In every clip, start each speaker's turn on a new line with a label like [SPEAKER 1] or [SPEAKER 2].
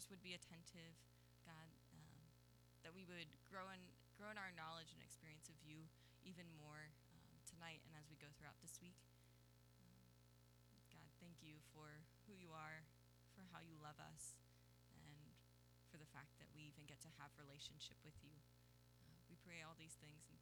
[SPEAKER 1] ears would be attentive, God, um, that we would grow in grow in our knowledge and experience of you even more um, tonight and as we go throughout this week. God, thank you for who you are, for how you love us, and for the fact that we even get to have relationship with you. Uh, we pray all these things in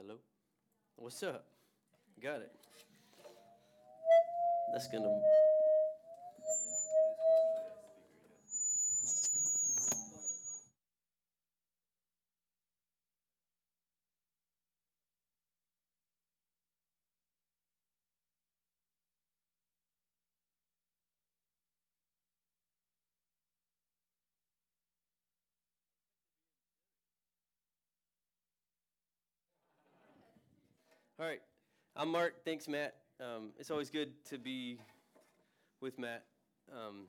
[SPEAKER 1] Hello?
[SPEAKER 2] What's up? Got it. That's going to All right. I'm Mark. Thanks, Matt. Um, it's always good to be with Matt. Um,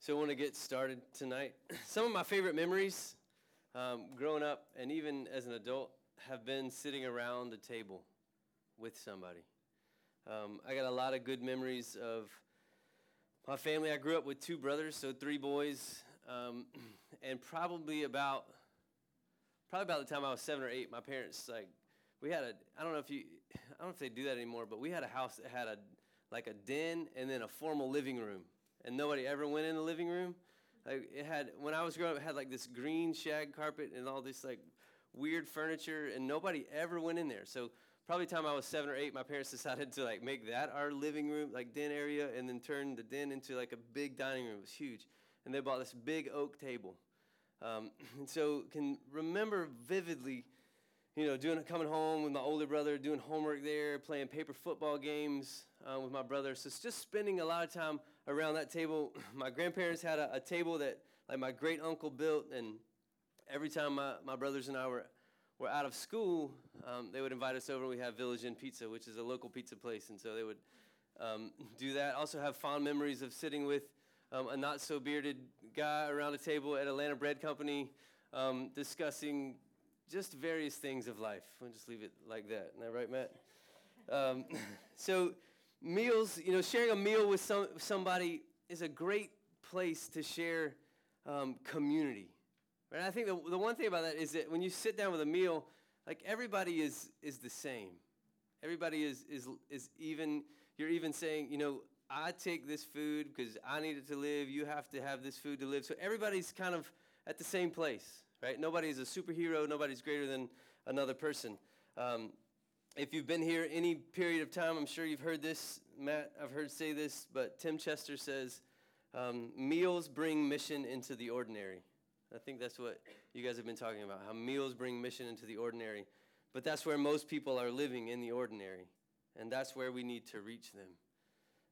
[SPEAKER 2] so I want to get started tonight. Some of my favorite memories um, growing up and even as an adult have been sitting around the table with somebody. Um, I got a lot of good memories of my family. I grew up with two brothers, so three boys, um, and probably about probably about the time I was seven or eight, my parents like we had a I don't know if you I don't know if they do that anymore, but we had a house that had a like a den and then a formal living room, and nobody ever went in the living room. Like it had when I was growing up, it had like this green shag carpet and all this like weird furniture, and nobody ever went in there. So probably the time I was seven or eight, my parents decided to like make that our living room, like den area, and then turn the den into like a big dining room. It was huge, and they bought this big oak table. Um, and so can remember vividly you know, doing coming home with my older brother, doing homework there, playing paper football games uh, with my brother. So it's just spending a lot of time around that table. My grandparents had a, a table that like my great uncle built, and every time my, my brothers and I were were out of school, um, they would invite us over. We have Village Inn Pizza, which is a local pizza place, and so they would um, do that. Also have fond memories of sitting with um, a not so bearded guy around a table at Atlanta Bread Company, um, discussing just various things of life. We'll just leave it like that. Isn't that right, Matt? Um, so, meals, you know, sharing a meal with some, somebody is a great place to share um, community. Right? I think the, the one thing about that is that when you sit down with a meal, like everybody is, is the same. Everybody is, is, is even, you're even saying, you know, I take this food because I need it to live. You have to have this food to live. So everybody's kind of at the same place right? Nobody's a superhero, nobody's greater than another person. Um, if you've been here any period of time, I'm sure you've heard this. Matt, I've heard say this, but Tim Chester says, um, meals bring mission into the ordinary. I think that's what you guys have been talking about, how meals bring mission into the ordinary. But that's where most people are living in the ordinary, and that's where we need to reach them.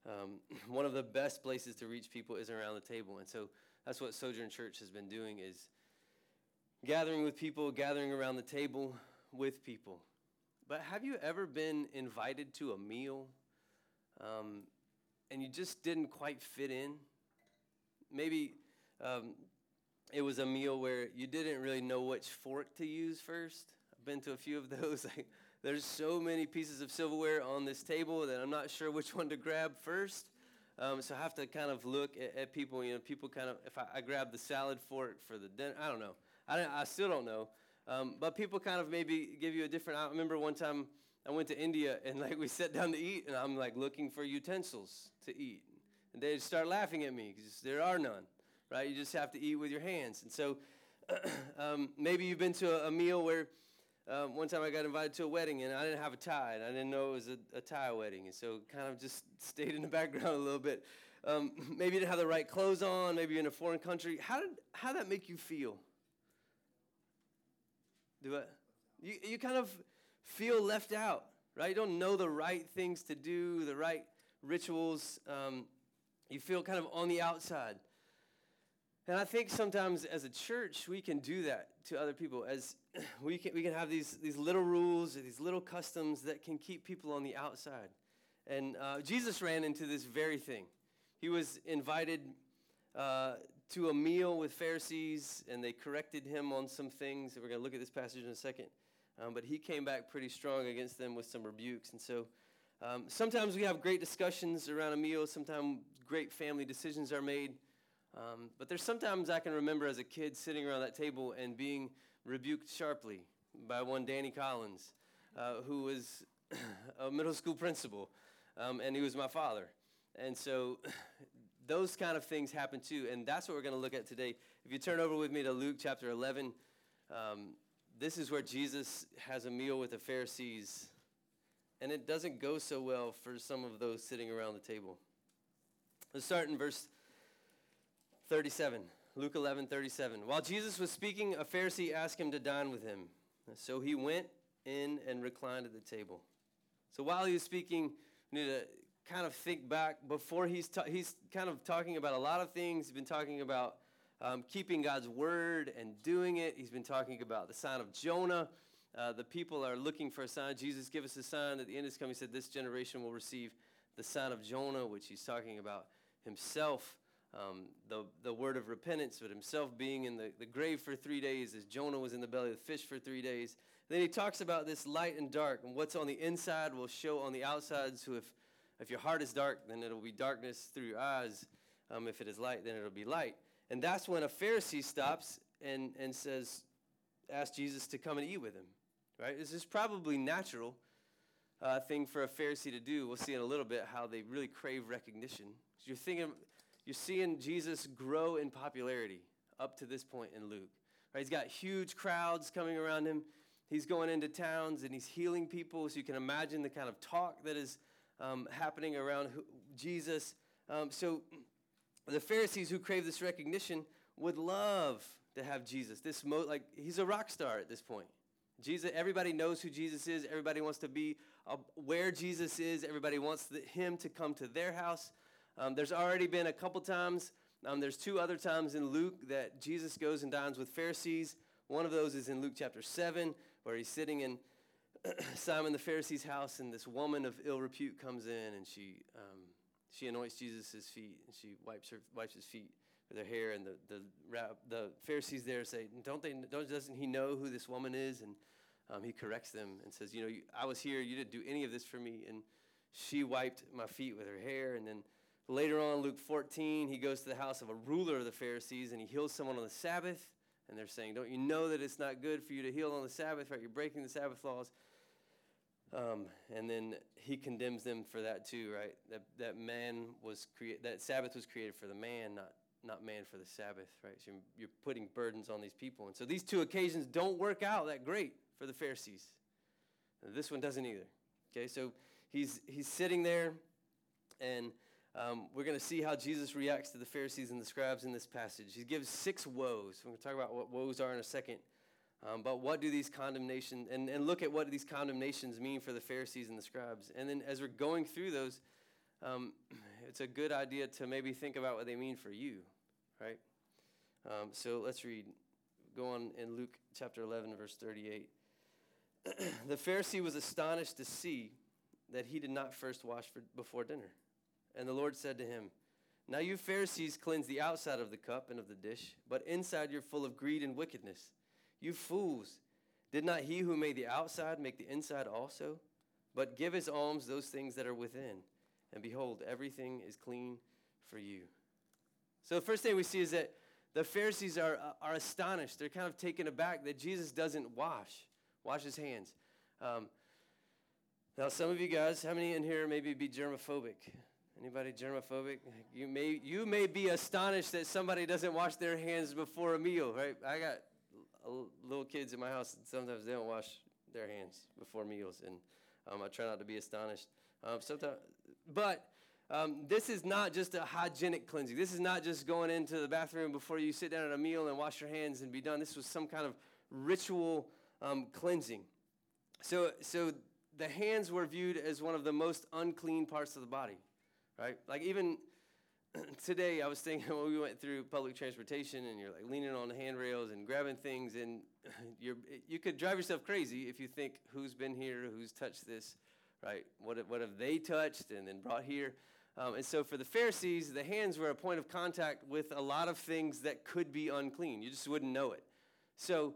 [SPEAKER 2] Um, one of the best places to reach people is around the table, and so that's what Sojourn Church has been doing is gathering with people, gathering around the table with people. But have you ever been invited to a meal um, and you just didn't quite fit in? Maybe um, it was a meal where you didn't really know which fork to use first. I've been to a few of those. There's so many pieces of silverware on this table that I'm not sure which one to grab first. Um, so I have to kind of look at, at, people. You know, people kind of, if I, I grab the salad fork for the dinner, I don't know. I, I still don't know. Um, but people kind of maybe give you a different. I remember one time I went to India and like we sat down to eat and I'm like looking for utensils to eat. And they start laughing at me because there are none, right? You just have to eat with your hands. And so um, maybe you've been to a, a meal where um, one time I got invited to a wedding and I didn't have a tie and I didn't know it was a, a Thai wedding. And so kind of just stayed in the background a little bit. Um, maybe you didn't have the right clothes on, maybe you're in a foreign country. How did how did that make you feel? Do it. You, you kind of feel left out, right? You don't know the right things to do, the right rituals. Um, you feel kind of on the outside. And I think sometimes as a church, we can do that to other people. As we can, we can have these, these little rules, these little customs that can keep people on the outside. And uh, Jesus ran into this very thing. He was invited uh, to a meal with Pharisees, and they corrected him on some things. We're going to look at this passage in a second. Um, but he came back pretty strong against them with some rebukes. And so um, sometimes we have great discussions around a meal, sometimes great family decisions are made. Um, but there's sometimes I can remember as a kid sitting around that table and being rebuked sharply by one Danny Collins, uh, who was a middle school principal, um, and he was my father. And so those kind of things happen too. And that's what we're going to look at today. If you turn over with me to Luke chapter 11, um, this is where Jesus has a meal with the Pharisees, and it doesn't go so well for some of those sitting around the table. Let's start in verse 37. Luke 11, 37. While Jesus was speaking, a Pharisee asked him to dine with him. So he went in and reclined at the table. So while he was speaking, we need to kind of think back before he's, ta- he's kind of talking about a lot of things. He's been talking about um, keeping God's word and doing it. He's been talking about the sign of Jonah. Uh, the people are looking for a sign. Jesus, give us a sign. that the end is coming, he said, This generation will receive the sign of Jonah, which he's talking about himself um, the, the word of repentance, but himself being in the, the grave for three days as Jonah was in the belly of the fish for three days. Then he talks about this light and dark, and what's on the inside will show on the outside. So if, if your heart is dark, then it'll be darkness through your eyes. Um, if it is light, then it'll be light. And that's when a Pharisee stops and, and says, ask Jesus to come and eat with him. Right? This is probably natural uh, thing for a Pharisee to do. We'll see in a little bit how they really crave recognition. You're thinking, you're seeing Jesus grow in popularity up to this point in Luke. Right? He's got huge crowds coming around him. He's going into towns and he's healing people. So you can imagine the kind of talk that is um, happening around Jesus. Um, so the Pharisees who crave this recognition would love to have Jesus. This mo- like he's a rock star at this point. Jesus, everybody knows who Jesus is. Everybody wants to be uh, where Jesus is. Everybody wants the, him to come to their house. Um, there's already been a couple times. Um, there's two other times in Luke that Jesus goes and dines with Pharisees. One of those is in Luke chapter 7, where he's sitting in Simon the Pharisee's house, and this woman of ill repute comes in, and she, um, she anoints Jesus' feet, and she wipes, her, wipes his feet with her hair. And the, the, the Pharisees there say, don't they, don't, doesn't he know who this woman is? And um, he corrects them and says, you know, I was here, you didn't do any of this for me. And she wiped my feet with her hair, and then Later on, Luke 14, he goes to the house of a ruler of the Pharisees and he heals someone on the Sabbath. And they're saying, Don't you know that it's not good for you to heal on the Sabbath, right? You're breaking the Sabbath laws. Um, and then he condemns them for that too, right? That, that man was created, that Sabbath was created for the man, not, not man for the Sabbath, right? So you're, you're putting burdens on these people. And so these two occasions don't work out that great for the Pharisees. This one doesn't either. Okay, so he's, he's sitting there and um, we're going to see how Jesus reacts to the Pharisees and the scribes in this passage. He gives six woes. We're going to talk about what woes are in a second. Um, but what do these condemnations, and, and look at what these condemnations mean for the Pharisees and the scribes. And then as we're going through those, um, it's a good idea to maybe think about what they mean for you, right? Um, so let's read. Go on in Luke chapter 11, verse 38. the Pharisee was astonished to see that he did not first wash for, before dinner. And the Lord said to him, Now you Pharisees cleanse the outside of the cup and of the dish, but inside you're full of greed and wickedness. You fools, did not he who made the outside make the inside also? But give as alms those things that are within, and behold, everything is clean for you. So the first thing we see is that the Pharisees are, are astonished. They're kind of taken aback that Jesus doesn't wash, wash his hands. Um, now, some of you guys, how many in here maybe be germophobic? Anybody germophobic? You may you may be astonished that somebody doesn't wash their hands before a meal, right? I got little kids in my house, and sometimes they don't wash their hands before meals, and um, I try not to be astonished. Um, sometimes, but um, this is not just a hygienic cleansing. This is not just going into the bathroom before you sit down at a meal and wash your hands and be done. This was some kind of ritual um, cleansing. So, so the hands were viewed as one of the most unclean parts of the body right? Like even today, I was thinking when we went through public transportation and you're like leaning on the handrails and grabbing things, and you're you could drive yourself crazy if you think who's been here, who's touched this, right? What what have they touched and then brought here? Um, and so for the Pharisees, the hands were a point of contact with a lot of things that could be unclean. You just wouldn't know it. So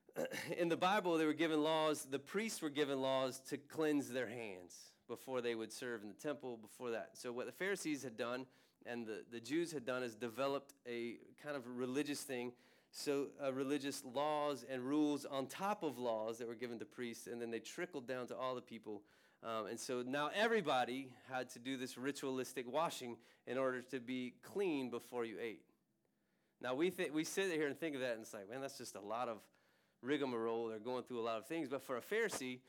[SPEAKER 2] in the Bible, they were given laws. The priests were given laws to cleanse their hands before they would serve in the temple, before that. So, what the Pharisees had done and the, the Jews had done is developed a kind of religious thing. So, uh, religious laws and rules on top of laws that were given to priests, and then they trickled down to all the people. Um, and so now everybody had to do this ritualistic washing in order to be clean before you ate. Now we, th- we sit here and think of that and it's like, man, that's just a lot of rigmarole. They're going through a lot of things. But for a Pharisee,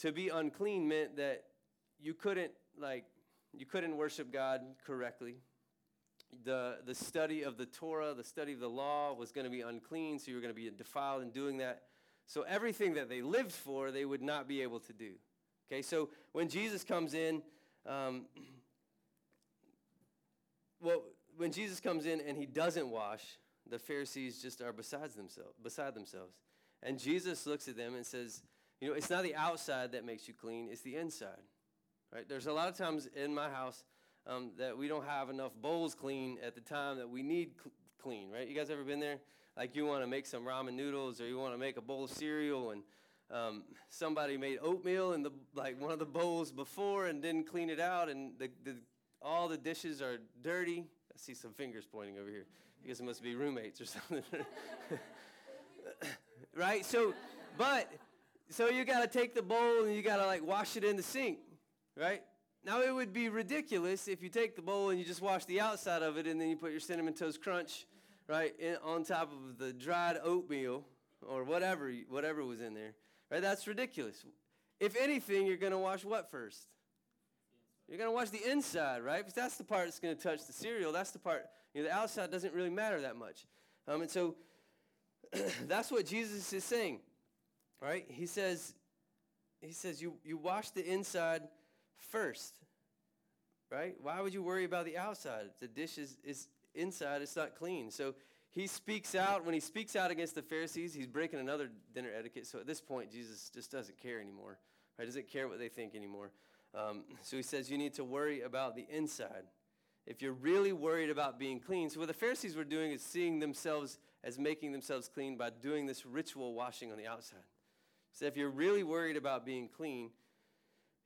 [SPEAKER 2] to be unclean meant that you couldn't like you couldn't worship God correctly. The the study of the Torah, the study of the law was going to be unclean, so you were going to be defiled in doing that. So everything that they lived for, they would not be able to do. Okay, so when Jesus comes in, um, well, when Jesus comes in and he doesn't wash, the Pharisees just are beside themselves, beside themselves. And Jesus looks at them and says, you know, it's not the outside that makes you clean, it's the inside. Right? There's a lot of times in my house um, that we don't have enough bowls clean at the time that we need cl- clean, right? You guys ever been there? Like you want to make some ramen noodles or you want to make a bowl of cereal and um, somebody made oatmeal in the like one of the bowls before and didn't clean it out and the, the all the dishes are dirty. I see some fingers pointing over here. I guess it must be roommates or something. right? So, but, so you got to take the bowl and you got to like wash it in the sink, right? Now, it would be ridiculous if you take the bowl and you just wash the outside of it and then you put your cinnamon toast crunch, right, in, on top of the dried oatmeal or whatever, whatever was in there, right? That's ridiculous. If anything, you're going to wash what first? You're going to wash the inside, right? Because that's the part that's going to touch the cereal. That's the part, you know, the outside doesn't really matter that much. Um, and so that's what Jesus is saying, right? He says, he says, you, you wash the inside first, right? Why would you worry about the outside? The dish is, is inside, it's not clean. So he speaks out. When he speaks out against the Pharisees, he's breaking another dinner etiquette. So at this point, Jesus just doesn't care anymore, right? Doesn't care what they think anymore. Um, so he says you need to worry about the inside. If you're really worried about being clean, so what the Pharisees were doing is seeing themselves as making themselves clean by doing this ritual washing on the outside. So if you're really worried about being clean,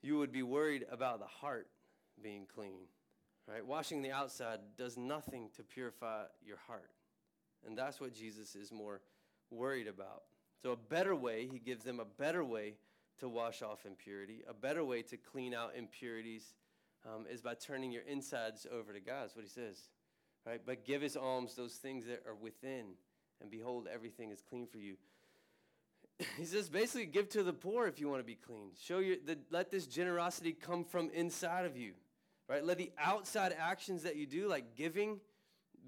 [SPEAKER 2] you would be worried about the heart being clean. Right? Washing the outside does nothing to purify your heart. And that's what Jesus is more worried about. So, a better way, he gives them a better way to wash off impurity. A better way to clean out impurities um, is by turning your insides over to God. That's what he says. Right? But give his alms those things that are within, and behold, everything is clean for you. he says basically give to the poor if you want to be clean. Show your the, let this generosity come from inside of you. Right? Let the outside actions that you do, like giving,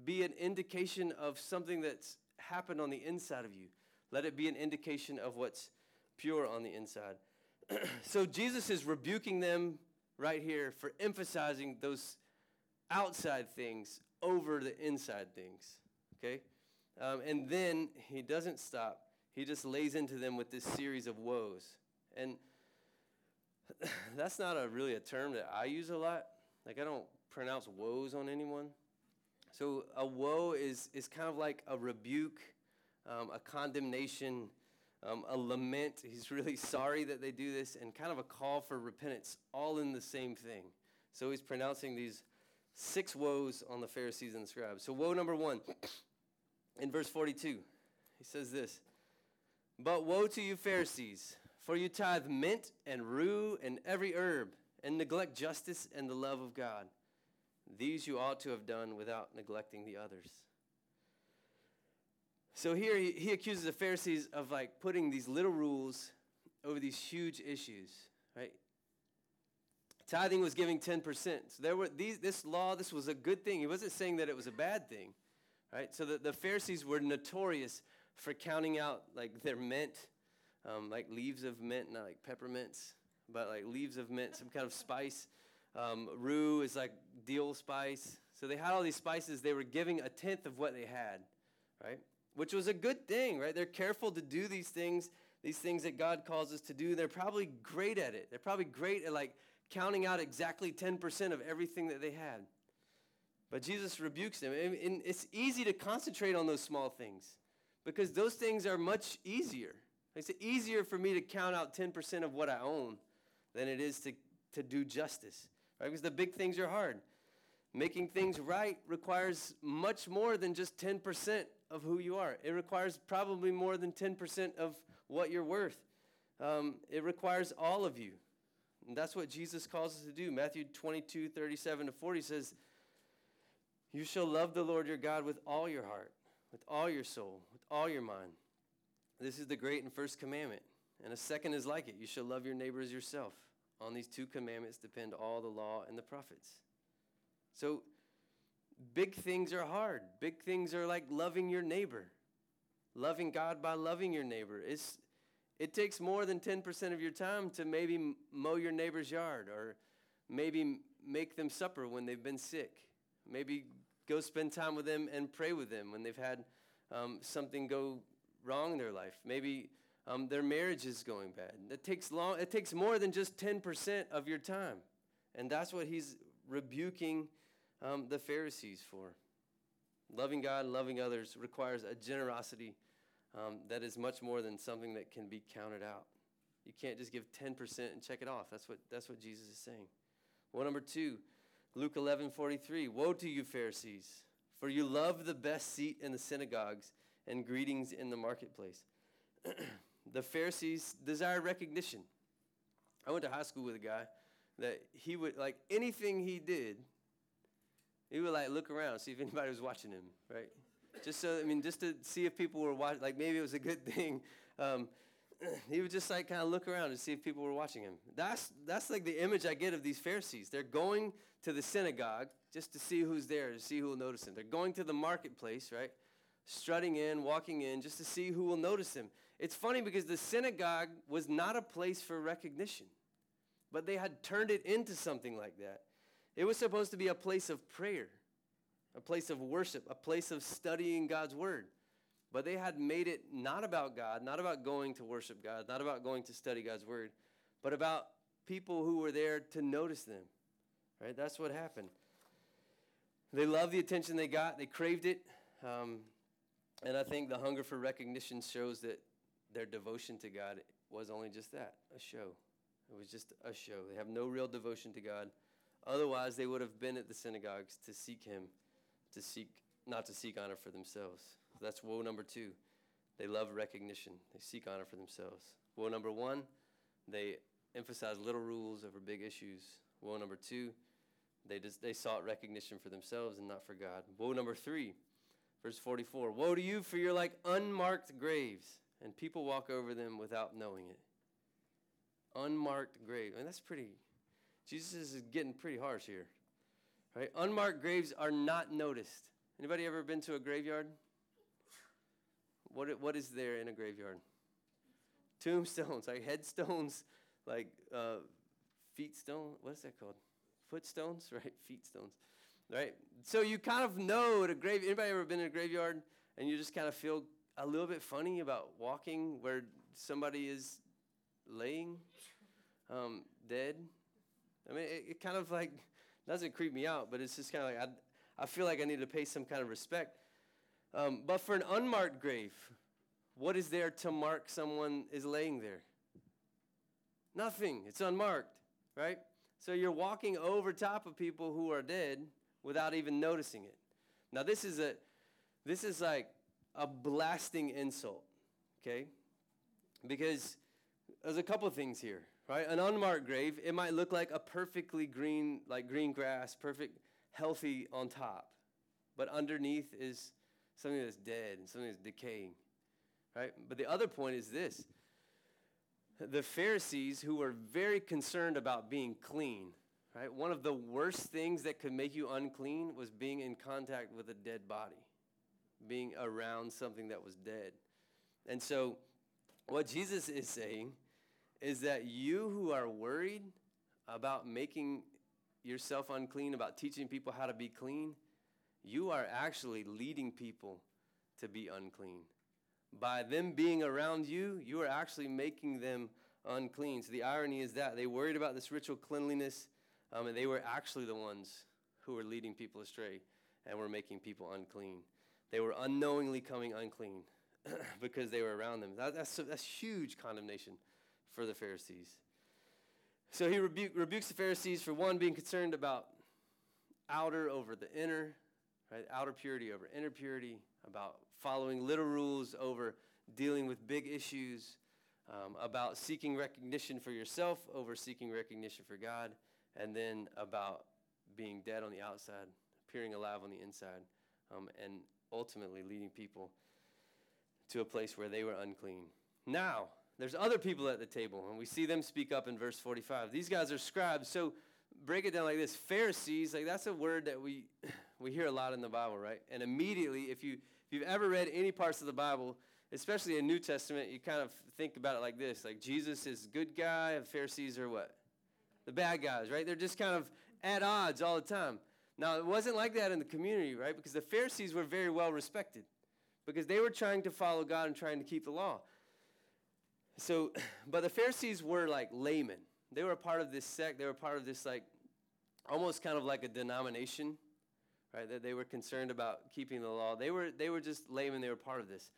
[SPEAKER 2] be an indication of something that's happened on the inside of you. Let it be an indication of what's pure on the inside. so Jesus is rebuking them right here for emphasizing those outside things over the inside things. Okay? Um, and then he doesn't stop. He just lays into them with this series of woes. And that's not a really a term that I use a lot. Like I don't pronounce woes on anyone. So a woe is is kind of like a rebuke, um, a condemnation, um, a lament. He's really sorry that they do this, and kind of a call for repentance, all in the same thing. So he's pronouncing these six woes on the Pharisees and the scribes. So, woe number one, in verse 42, he says this But woe to you, Pharisees, for you tithe mint and rue and every herb, and neglect justice and the love of God. These you ought to have done without neglecting the others. So here he, he accuses the Pharisees of like putting these little rules over these huge issues, right? Tithing was giving 10%. So there were these this law, this was a good thing. He wasn't saying that it was a bad thing. Right? So the, the Pharisees were notorious for counting out like their mint, um, like leaves of mint, not like peppermints, but like leaves of mint, some kind of spice. Um, rue is like dill spice. So they had all these spices. They were giving a tenth of what they had, right? which was a good thing, right? They're careful to do these things, these things that God calls us to do. They're probably great at it. They're probably great at like counting out exactly 10% of everything that they had. But Jesus rebukes them. And it's easy to concentrate on those small things because those things are much easier. It's easier for me to count out 10% of what I own than it is to, to do justice, right? Because the big things are hard. Making things right requires much more than just 10% of who you are. It requires probably more than 10% of what you're worth. Um, it requires all of you. And that's what Jesus calls us to do. Matthew 22, 37 to 40 says, You shall love the Lord your God with all your heart, with all your soul, with all your mind. This is the great and first commandment. And a second is like it you shall love your neighbor as yourself. On these two commandments depend all the law and the prophets. So, big things are hard. Big things are like loving your neighbor, loving God by loving your neighbor. It's, it takes more than 10% of your time to maybe mow your neighbor's yard or maybe make them supper when they've been sick. Maybe go spend time with them and pray with them when they've had um, something go wrong in their life. Maybe um, their marriage is going bad. It takes long. It takes more than just 10% of your time, and that's what he's rebuking um, the Pharisees for. Loving God and loving others requires a generosity um, that is much more than something that can be counted out. You can't just give 10% and check it off. That's what, that's what Jesus is saying. Well, number two, Luke 11 43. Woe to you, Pharisees, for you love the best seat in the synagogues and greetings in the marketplace. the Pharisees desire recognition. I went to high school with a guy that he would, like anything he did, he would like look around, see if anybody was watching him, right? just so, I mean, just to see if people were watching, like maybe it was a good thing. Um, he would just like kind of look around and see if people were watching him. That's, that's like the image I get of these Pharisees. They're going to the synagogue just to see who's there, to see who will notice him. They're going to the marketplace, right? Strutting in, walking in, just to see who will notice him. It's funny because the synagogue was not a place for recognition, but they had turned it into something like that. It was supposed to be a place of prayer, a place of worship, a place of studying God's word. But they had made it not about God, not about going to worship God, not about going to study God's word, but about people who were there to notice them. Right? That's what happened. They loved the attention they got, they craved it. Um, and I think the hunger for recognition shows that their devotion to God was only just that a show. It was just a show. They have no real devotion to God. Otherwise, they would have been at the synagogues to seek Him, to seek, not to seek honor for themselves. That's woe number two. They love recognition, they seek honor for themselves. Woe number one, they emphasize little rules over big issues. Woe number two, they, just, they sought recognition for themselves and not for God. Woe number three, verse 44 Woe to you, for you're like unmarked graves, and people walk over them without knowing it. Unmarked grave. And that's pretty, Jesus is getting pretty harsh here. Right? Unmarked graves are not noticed. Anybody ever been to a graveyard? What, what is there in a graveyard? Tombstones, like headstones, like uh, feet stone. What is that called? Footstones, right? Feet stones, right? So you kind of know at a grave. Anybody ever been in a graveyard and you just kind of feel a little bit funny about walking where somebody is laying um, dead? I mean, it, it, kind of like doesn't creep me out, but it's just kind of like I, I feel like I need to pay some kind of respect. Um, but for an unmarked grave, what is there to mark someone is laying there? Nothing. It's unmarked, right? So you're walking over top of people who are dead without even noticing it. Now this is a this is like a blasting insult, okay? Because there's a couple things here, right? An unmarked grave, it might look like a perfectly green, like green grass, perfect, healthy on top. But underneath is something that's dead and something that's decaying, right? But the other point is this the Pharisees, who were very concerned about being clean, right? One of the worst things that could make you unclean was being in contact with a dead body, being around something that was dead. And so, what Jesus is saying is that you who are worried about making yourself unclean, about teaching people how to be clean, you are actually leading people to be unclean. By them being around you, you are actually making them unclean. So the irony is that they worried about this ritual cleanliness, um, and they were actually the ones who were leading people astray and were making people unclean. They were unknowingly coming unclean because they were around them. That, that's, that's huge condemnation for the Pharisees. So he rebu- rebukes the Pharisees for one, being concerned about outer over the inner, right? Outer purity over inner purity, about following little rules over dealing with big issues, um, about seeking recognition for yourself over seeking recognition for God, and then about being dead on the outside, appearing alive on the inside, um, and ultimately leading people to a place where they were unclean. Now, there's other people at the table, and we see them speak up in verse 45. These guys are scribes. So break it down like this Pharisees, like that's a word that we, we hear a lot in the Bible, right? And immediately, if, you, if you've ever read any parts of the Bible, especially in New Testament, you kind of think about it like this like Jesus is good guy, and Pharisees are what? The bad guys, right? They're just kind of at odds all the time. Now, it wasn't like that in the community, right? Because the Pharisees were very well respected because they were trying to follow God and trying to keep the law. So, but the Pharisees were like laymen. They were a part of this sect. They were part of this, like, almost kind of like a denomination, right? That they were concerned about keeping the law. They were, they were just laymen. They were part of this.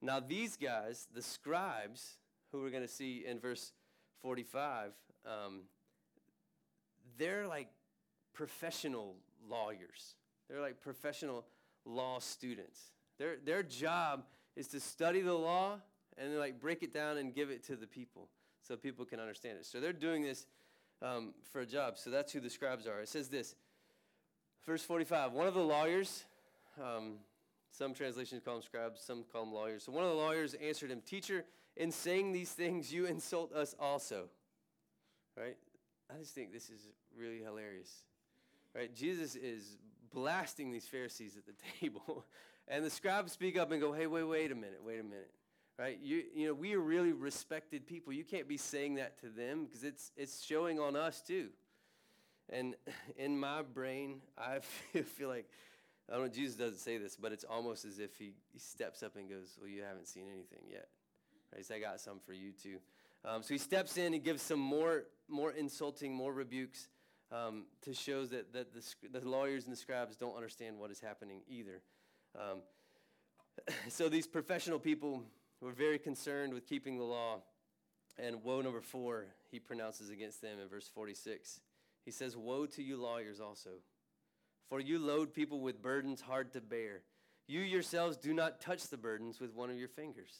[SPEAKER 2] Now, these guys, the scribes, who we're going to see in verse 45, um, they're like professional lawyers. They're like professional law students. Their, their job is to study the law and like break it down and give it to the people so people can understand it. So they're doing this um, for a job. So that's who the scribes are. It says this, verse 45. One of the lawyers, um, some translations call them scribes, some call them lawyers. So one of the lawyers answered him, Teacher, in saying these things, you insult us also. Right? I just think this is really hilarious. Right? Jesus is blasting these Pharisees at the table. and the scribes speak up and go, hey, wait, wait a minute, wait a minute. Right? You, you know, we are really respected people. You can't be saying that to them because it's, it's showing on us too. And in my brain, I feel, feel like, I don't know, Jesus doesn't say this, but it's almost as if he, he steps up and goes, well, you haven't seen anything yet. Right? So I got some for you too. Um, so he steps in, he gives some more, more insulting, more rebukes um, to show that, that the, the lawyers and the scribes don't understand what is happening either. Um, so these professional people were very concerned with keeping the law. And woe number four, he pronounces against them in verse 46. He says, Woe to you lawyers also, for you load people with burdens hard to bear. You yourselves do not touch the burdens with one of your fingers.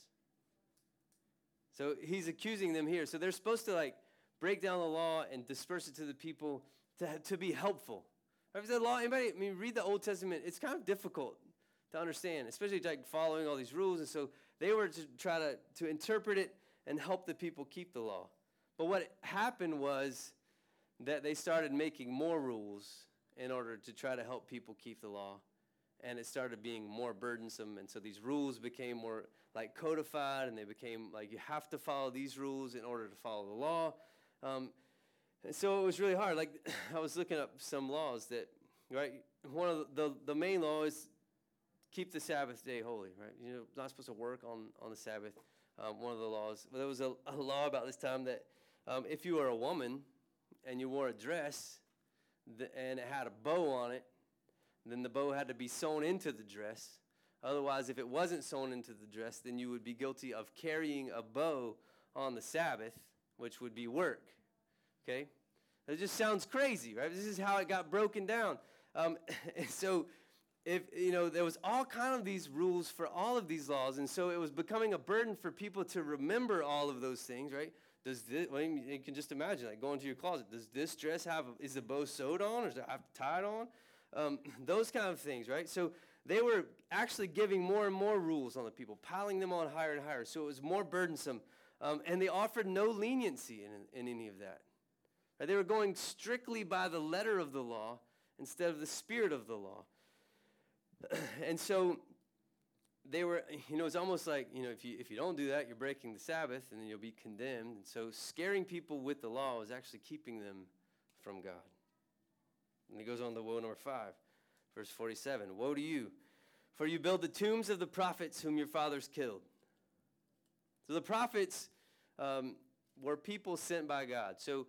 [SPEAKER 2] So he's accusing them here. So they're supposed to like break down the law and disperse it to the people to, to be helpful. Right? The law, anybody, I mean, read the Old Testament, it's kind of difficult to understand, especially like following all these rules. And so they were to try to, to interpret it and help the people keep the law. But what happened was that they started making more rules in order to try to help people keep the law. And it started being more burdensome. And so these rules became more like codified and they became like you have to follow these rules in order to follow the law. Um, and so it was really hard. Like I was looking up some laws that, right? One of the, the, the main law is keep the Sabbath day holy, right? You know, not supposed to work on, on the Sabbath. Um, one of the laws. There was a, a law about this time that um, if you were a woman and you wore a dress and it had a bow on it, then the bow had to be sewn into the dress. Otherwise, if it wasn't sewn into the dress, then you would be guilty of carrying a bow on the Sabbath, which would be work. Okay? It just sounds crazy, right? This is how it got broken down. Um, so, if you know, there was all kind of these rules for all of these laws, and so it was becoming a burden for people to remember all of those things, right? Does this? Well, you can just imagine, like going to your closet. Does this dress have? Is the bow sewed on, or does it have tied on? Um, those kind of things, right? So they were actually giving more and more rules on the people, piling them on higher and higher. So it was more burdensome, um, and they offered no leniency in, in any of that. They were going strictly by the letter of the law instead of the spirit of the law. and so they were, you know, it's almost like, you know, if you, if you don't do that, you're breaking the Sabbath and then you'll be condemned. And so scaring people with the law was actually keeping them from God. And he goes on to woe number five, verse 47. Woe to you, for you build the tombs of the prophets whom your fathers killed. So the prophets um, were people sent by God. So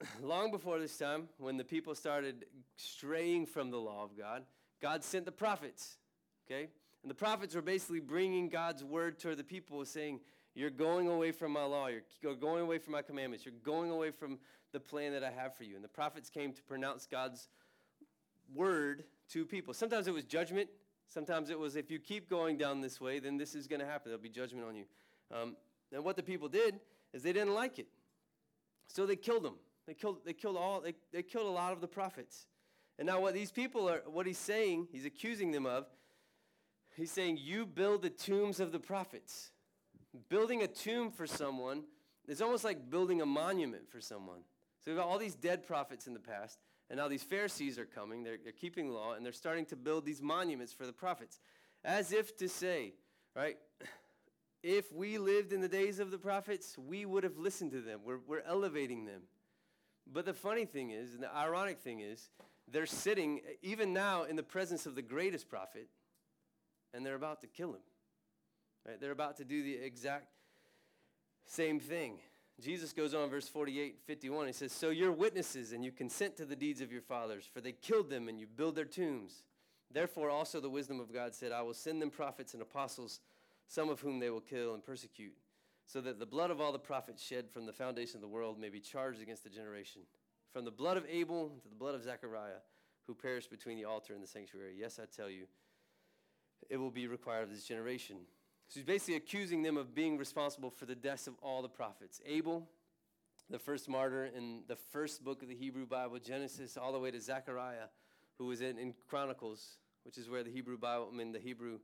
[SPEAKER 2] long before this time, when the people started straying from the law of God, God sent the prophets, okay? And the prophets were basically bringing God's word to the people, saying, You're going away from my law. You're going away from my commandments. You're going away from the plan that I have for you. And the prophets came to pronounce God's word to people. Sometimes it was judgment. Sometimes it was, if you keep going down this way, then this is going to happen. There'll be judgment on you. Um, and what the people did is they didn't like it. So they killed them. They killed, they killed all, they, they killed a lot of the prophets. And now what these people are, what he's saying, he's accusing them of, He's saying, You build the tombs of the prophets. Building a tomb for someone is almost like building a monument for someone. So we've got all these dead prophets in the past, and now these Pharisees are coming. They're, they're keeping law, and they're starting to build these monuments for the prophets. As if to say, right, if we lived in the days of the prophets, we would have listened to them. We're, we're elevating them. But the funny thing is, and the ironic thing is, they're sitting, even now, in the presence of the greatest prophet, and they're about to kill him. Right? They're about to do the exact same thing. Jesus goes on, verse 48, 51. He says, So you're witnesses, and you consent to the deeds of your fathers, for they killed them, and you build their tombs. Therefore, also the wisdom of God said, I will send them prophets and apostles, some of whom they will kill and persecute, so that the blood of all the prophets shed from the foundation of the world may be charged against the generation. From the blood of Abel to the blood of Zechariah, who perished between the altar and the sanctuary. Yes, I tell you, it will be required of this generation. So he's basically accusing them of being responsible for the deaths of all the prophets. Abel, the first martyr in the first book of the Hebrew Bible, Genesis, all the way to Zechariah, who was in, in Chronicles, which is where the Hebrew Bible, I mean, the Hebrew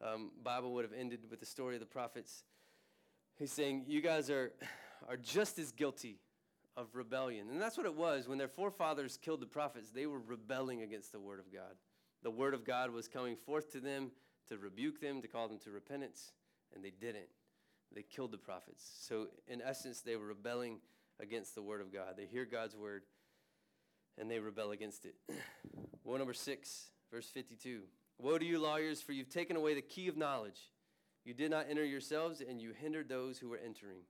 [SPEAKER 2] um, Bible would have ended with the story of the prophets. He's saying, You guys are, are just as guilty of rebellion. And that's what it was. When their forefathers killed the prophets, they were rebelling against the Word of God. The Word of God was coming forth to them to rebuke them, to call them to repentance, and they didn't. They killed the prophets. So, in essence, they were rebelling against the Word of God. They hear God's Word and they rebel against it. Woe number six, verse 52. Woe to you, lawyers, for you've taken away the key of knowledge. You did not enter yourselves, and you hindered those who were entering.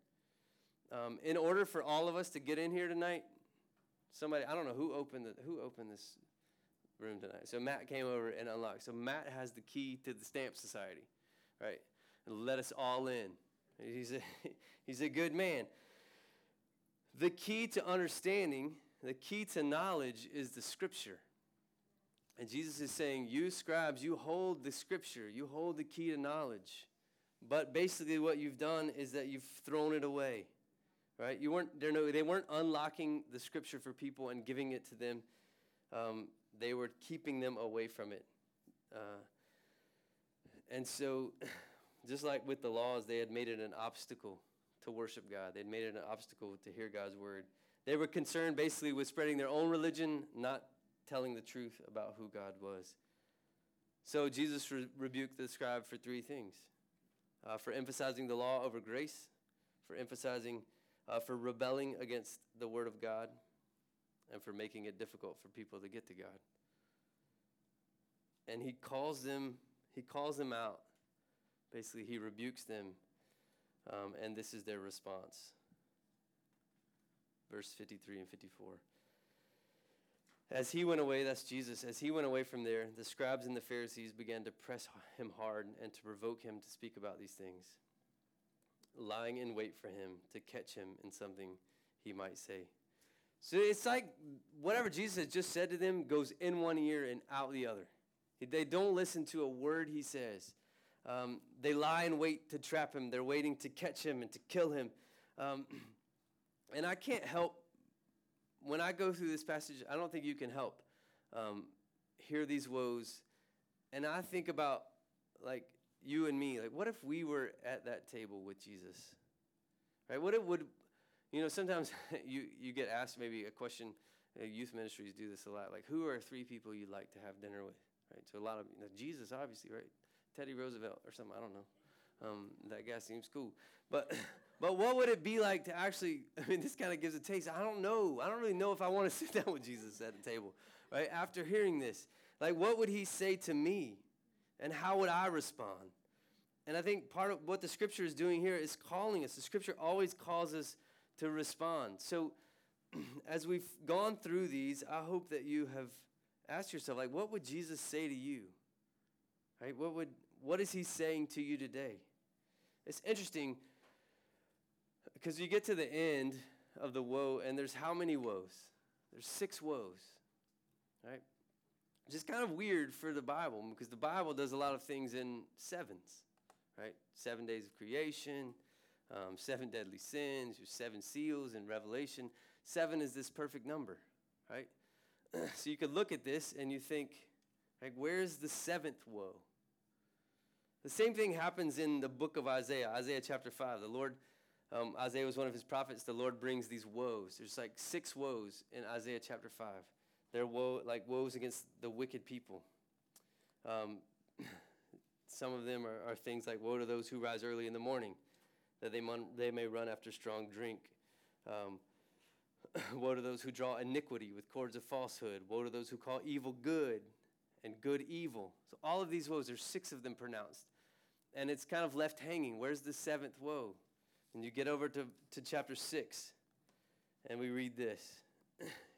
[SPEAKER 2] Um, in order for all of us to get in here tonight, somebody, I don't know who opened, the, who opened this room tonight. So Matt came over and unlocked. So Matt has the key to the Stamp Society, right? And let us all in. He's a, he's a good man. The key to understanding, the key to knowledge is the scripture. And Jesus is saying, You scribes, you hold the scripture, you hold the key to knowledge. But basically, what you've done is that you've thrown it away. Right? You weren't, no, they weren't unlocking the scripture for people and giving it to them. Um, they were keeping them away from it. Uh, and so, just like with the laws, they had made it an obstacle to worship God, they'd made it an obstacle to hear God's word. They were concerned basically with spreading their own religion, not telling the truth about who God was. So, Jesus re- rebuked the scribe for three things uh, for emphasizing the law over grace, for emphasizing, uh, for rebelling against the word of God, and for making it difficult for people to get to God. And he calls them, he calls them out. Basically, he rebukes them, um, and this is their response. Verse 53 and 54. As he went away, that's Jesus, as he went away from there, the scribes and the Pharisees began to press him hard and to provoke him to speak about these things, lying in wait for him to catch him in something he might say. So it's like whatever Jesus has just said to them goes in one ear and out the other. They don't listen to a word he says. Um, they lie in wait to trap him. They're waiting to catch him and to kill him. Um, and I can't help, when I go through this passage, I don't think you can help um, hear these woes. And I think about, like, you and me. Like, what if we were at that table with Jesus? Right? What it would, you know, sometimes you, you get asked maybe a question, uh, youth ministries do this a lot, like, who are three people you'd like to have dinner with? Right? So a lot of, you know, Jesus, obviously, right? Teddy Roosevelt or something, I don't know. Um, that guy seems cool. But, but what would it be like to actually, I mean, this kind of gives a taste. I don't know. I don't really know if I want to sit down with Jesus at the table, right? After hearing this, like, what would he say to me? And how would I respond? And I think part of what the scripture is doing here is calling us. The scripture always calls us to respond. So, as we've gone through these, I hope that you have asked yourself, like, what would Jesus say to you? Right? What would what is he saying to you today? It's interesting because you get to the end of the woe, and there's how many woes? There's six woes, right? Just kind of weird for the Bible because the Bible does a lot of things in sevens, right? Seven days of creation, um, seven deadly sins, your seven seals in Revelation. Seven is this perfect number, right? so you could look at this and you think, like, where's the seventh woe? The same thing happens in the book of Isaiah, Isaiah chapter 5. The Lord, um, Isaiah was one of his prophets. The Lord brings these woes. There's like six woes in Isaiah chapter 5. They're woe, like woes against the wicked people. Um, some of them are, are, things like woe to those who rise early in the morning, that they, mon- they may run after strong drink. Um, woe to those who draw iniquity with cords of falsehood. Woe to those who call evil good and good evil. So all of these woes, there's six of them pronounced and it's kind of left hanging. Where's the seventh woe? And you get over to, to chapter 6, and we read this.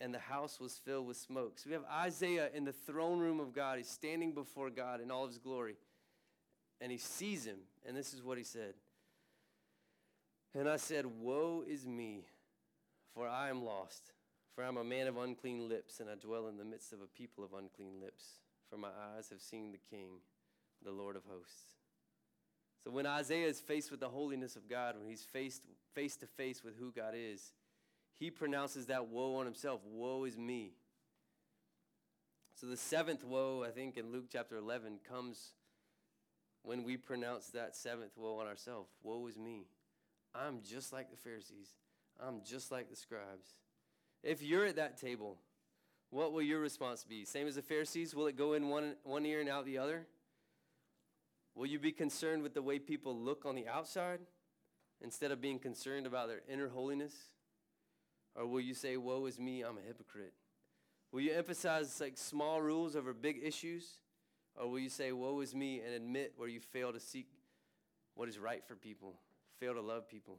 [SPEAKER 2] and the house was filled with smoke. So we have Isaiah in the throne room of God. He's standing before God in all of his glory, and he sees him, and this is what he said. And I said, Woe is me, for I am lost. For I am a man of unclean lips, and I dwell in the midst of a people of unclean lips. For my eyes have seen the King, the Lord of hosts. So when Isaiah is faced with the holiness of God, when he's faced face to face with who God is, he pronounces that woe on himself. Woe is me. So the seventh woe, I think, in Luke chapter 11 comes when we pronounce that seventh woe on ourselves. Woe is me. I'm just like the Pharisees. I'm just like the scribes. If you're at that table, what will your response be? Same as the Pharisees? Will it go in one, one ear and out the other? Will you be concerned with the way people look on the outside instead of being concerned about their inner holiness? Or will you say, Woe is me, I'm a hypocrite? Will you emphasize like small rules over big issues? Or will you say, Woe is me, and admit where you fail to seek what is right for people, fail to love people?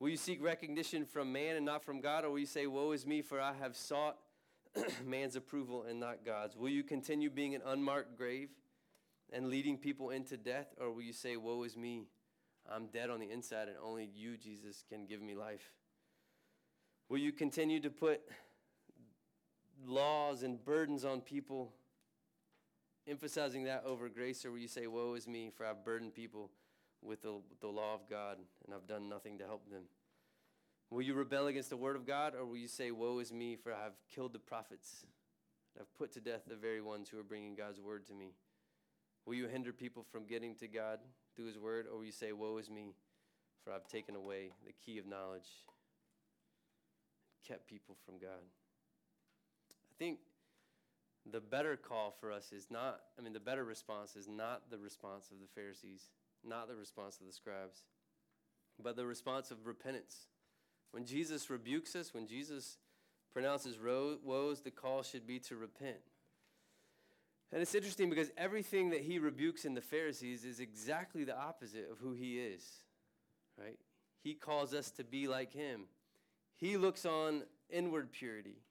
[SPEAKER 2] Will you seek recognition from man and not from God? Or will you say, Woe is me, for I have sought man's approval and not God's? Will you continue being an unmarked grave? and leading people into death? Or will you say, Woe is me? I'm dead on the inside, and only you, Jesus, can give me life? Will you continue to put laws and burdens on people, emphasizing that over grace? Or will you say, Woe is me, for I've burdened people with the, the law of God, and I've done nothing to help them? Will you rebel against the word of God, or will you say, Woe is me, for I have killed the prophets? I've put to death the very ones who are bringing God's word to me. Will you hinder people from getting to God through His Word, or will you say, Woe is me, for I've taken away the key of knowledge, kept people from God? I think the better call for us is not, I mean, the better response is not the response of the Pharisees, not the response of the scribes, but the response of repentance. When Jesus rebukes us, when Jesus pronounces woes, the call should be to repent. And it's interesting because everything that he rebukes in the Pharisees is exactly the opposite of who he is, right? He calls us to be like him. He looks on inward purity.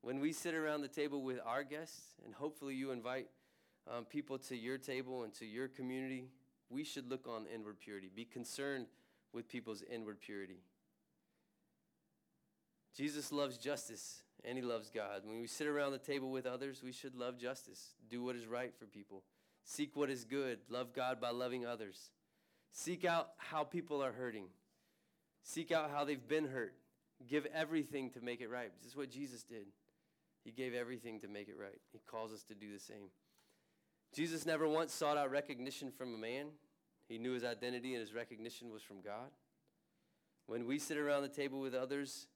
[SPEAKER 2] When we sit around the table with our guests, and hopefully you invite um, people to your table and to your community, we should look on inward purity, be concerned with people's inward purity. Jesus loves justice and he loves God. When we sit around the table with others, we should love justice, do what is right for people, seek what is good, love God by loving others, seek out how people are hurting, seek out how they've been hurt, give everything to make it right. This is what Jesus did. He gave everything to make it right. He calls us to do the same. Jesus never once sought out recognition from a man. He knew his identity and his recognition was from God. When we sit around the table with others,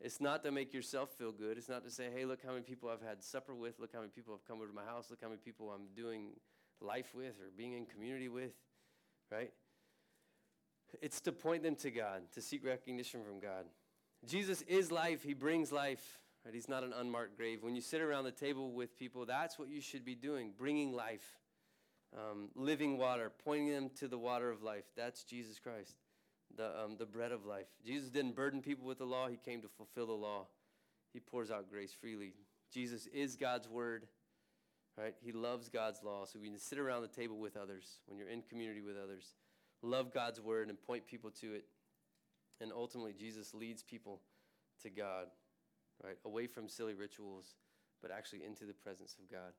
[SPEAKER 2] it's not to make yourself feel good. It's not to say, hey, look how many people I've had supper with. Look how many people have come over to my house. Look how many people I'm doing life with or being in community with, right? It's to point them to God, to seek recognition from God. Jesus is life. He brings life. Right? He's not an unmarked grave. When you sit around the table with people, that's what you should be doing, bringing life, um, living water, pointing them to the water of life. That's Jesus Christ the, um, the bread of life. Jesus didn't burden people with the law, he came to fulfill the law. He pours out grace freely. Jesus is God's word, right? He loves God's law. So we can sit around the table with others when you're in community with others. love God's word and point people to it. And ultimately, Jesus leads people to God, right? Away from silly rituals, but actually into the presence of God.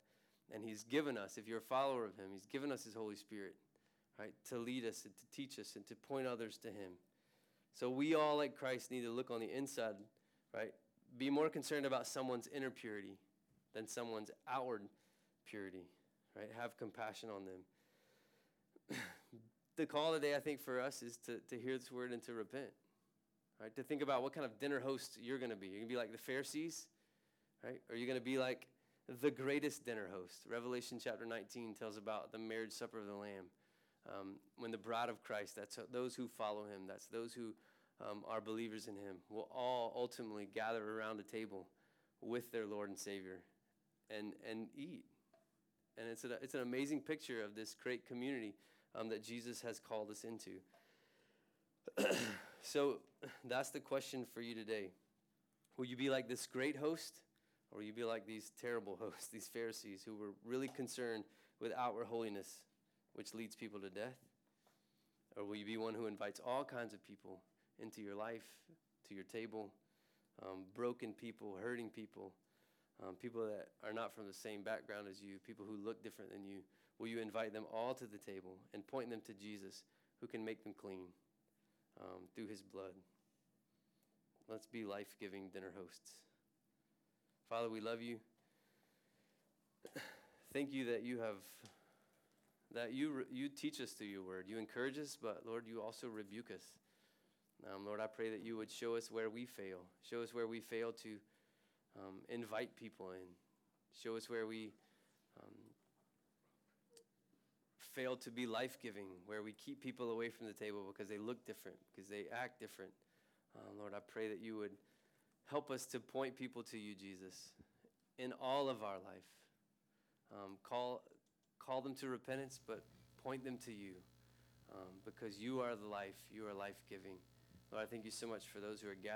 [SPEAKER 2] And He's given us, if you're a follower of Him, He's given us His Holy Spirit, right? To lead us and to teach us and to point others to Him. So we all, like Christ, need to look on the inside, right? Be more concerned about someone's inner purity than someone's outward purity, right? Have compassion on them. the call today, I think, for us is to, to hear this word and to repent, right? To think about what kind of dinner host you're going to be. You're going to be like the Pharisees, right? Or you're going to be like the greatest dinner host. Revelation chapter 19 tells about the marriage supper of the Lamb. Um, when the bride of Christ, that's those who follow him, that's those who um, are believers in him, will all ultimately gather around a table with their Lord and Savior and, and eat. And it's, a, it's an amazing picture of this great community um, that Jesus has called us into. so that's the question for you today. Will you be like this great host, or will you be like these terrible hosts, these Pharisees who were really concerned with outward holiness, which leads people to death? Or will you be one who invites all kinds of people into your life, to your table, um, broken people, hurting people, um, people that are not from the same background as you, people who look different than you? Will you invite them all to the table and point them to Jesus, who can make them clean um, through his blood? Let's be life giving dinner hosts. Father, we love you. Thank you that you have that you you teach us through your word. You encourage us, but Lord, you also rebuke us. Um, Lord, I pray that you would show us where we fail. Show us where we fail to um, invite people in. Show us where we um, fail to be life giving, where we keep people away from the table because they look different, because they act different. Uh, Lord, I pray that you would help us to point people to you, Jesus, in all of our life. Um, call, call them to repentance, but point them to you um, because you are the life. You are life giving. Lord, I thank you so much for those who are gathered.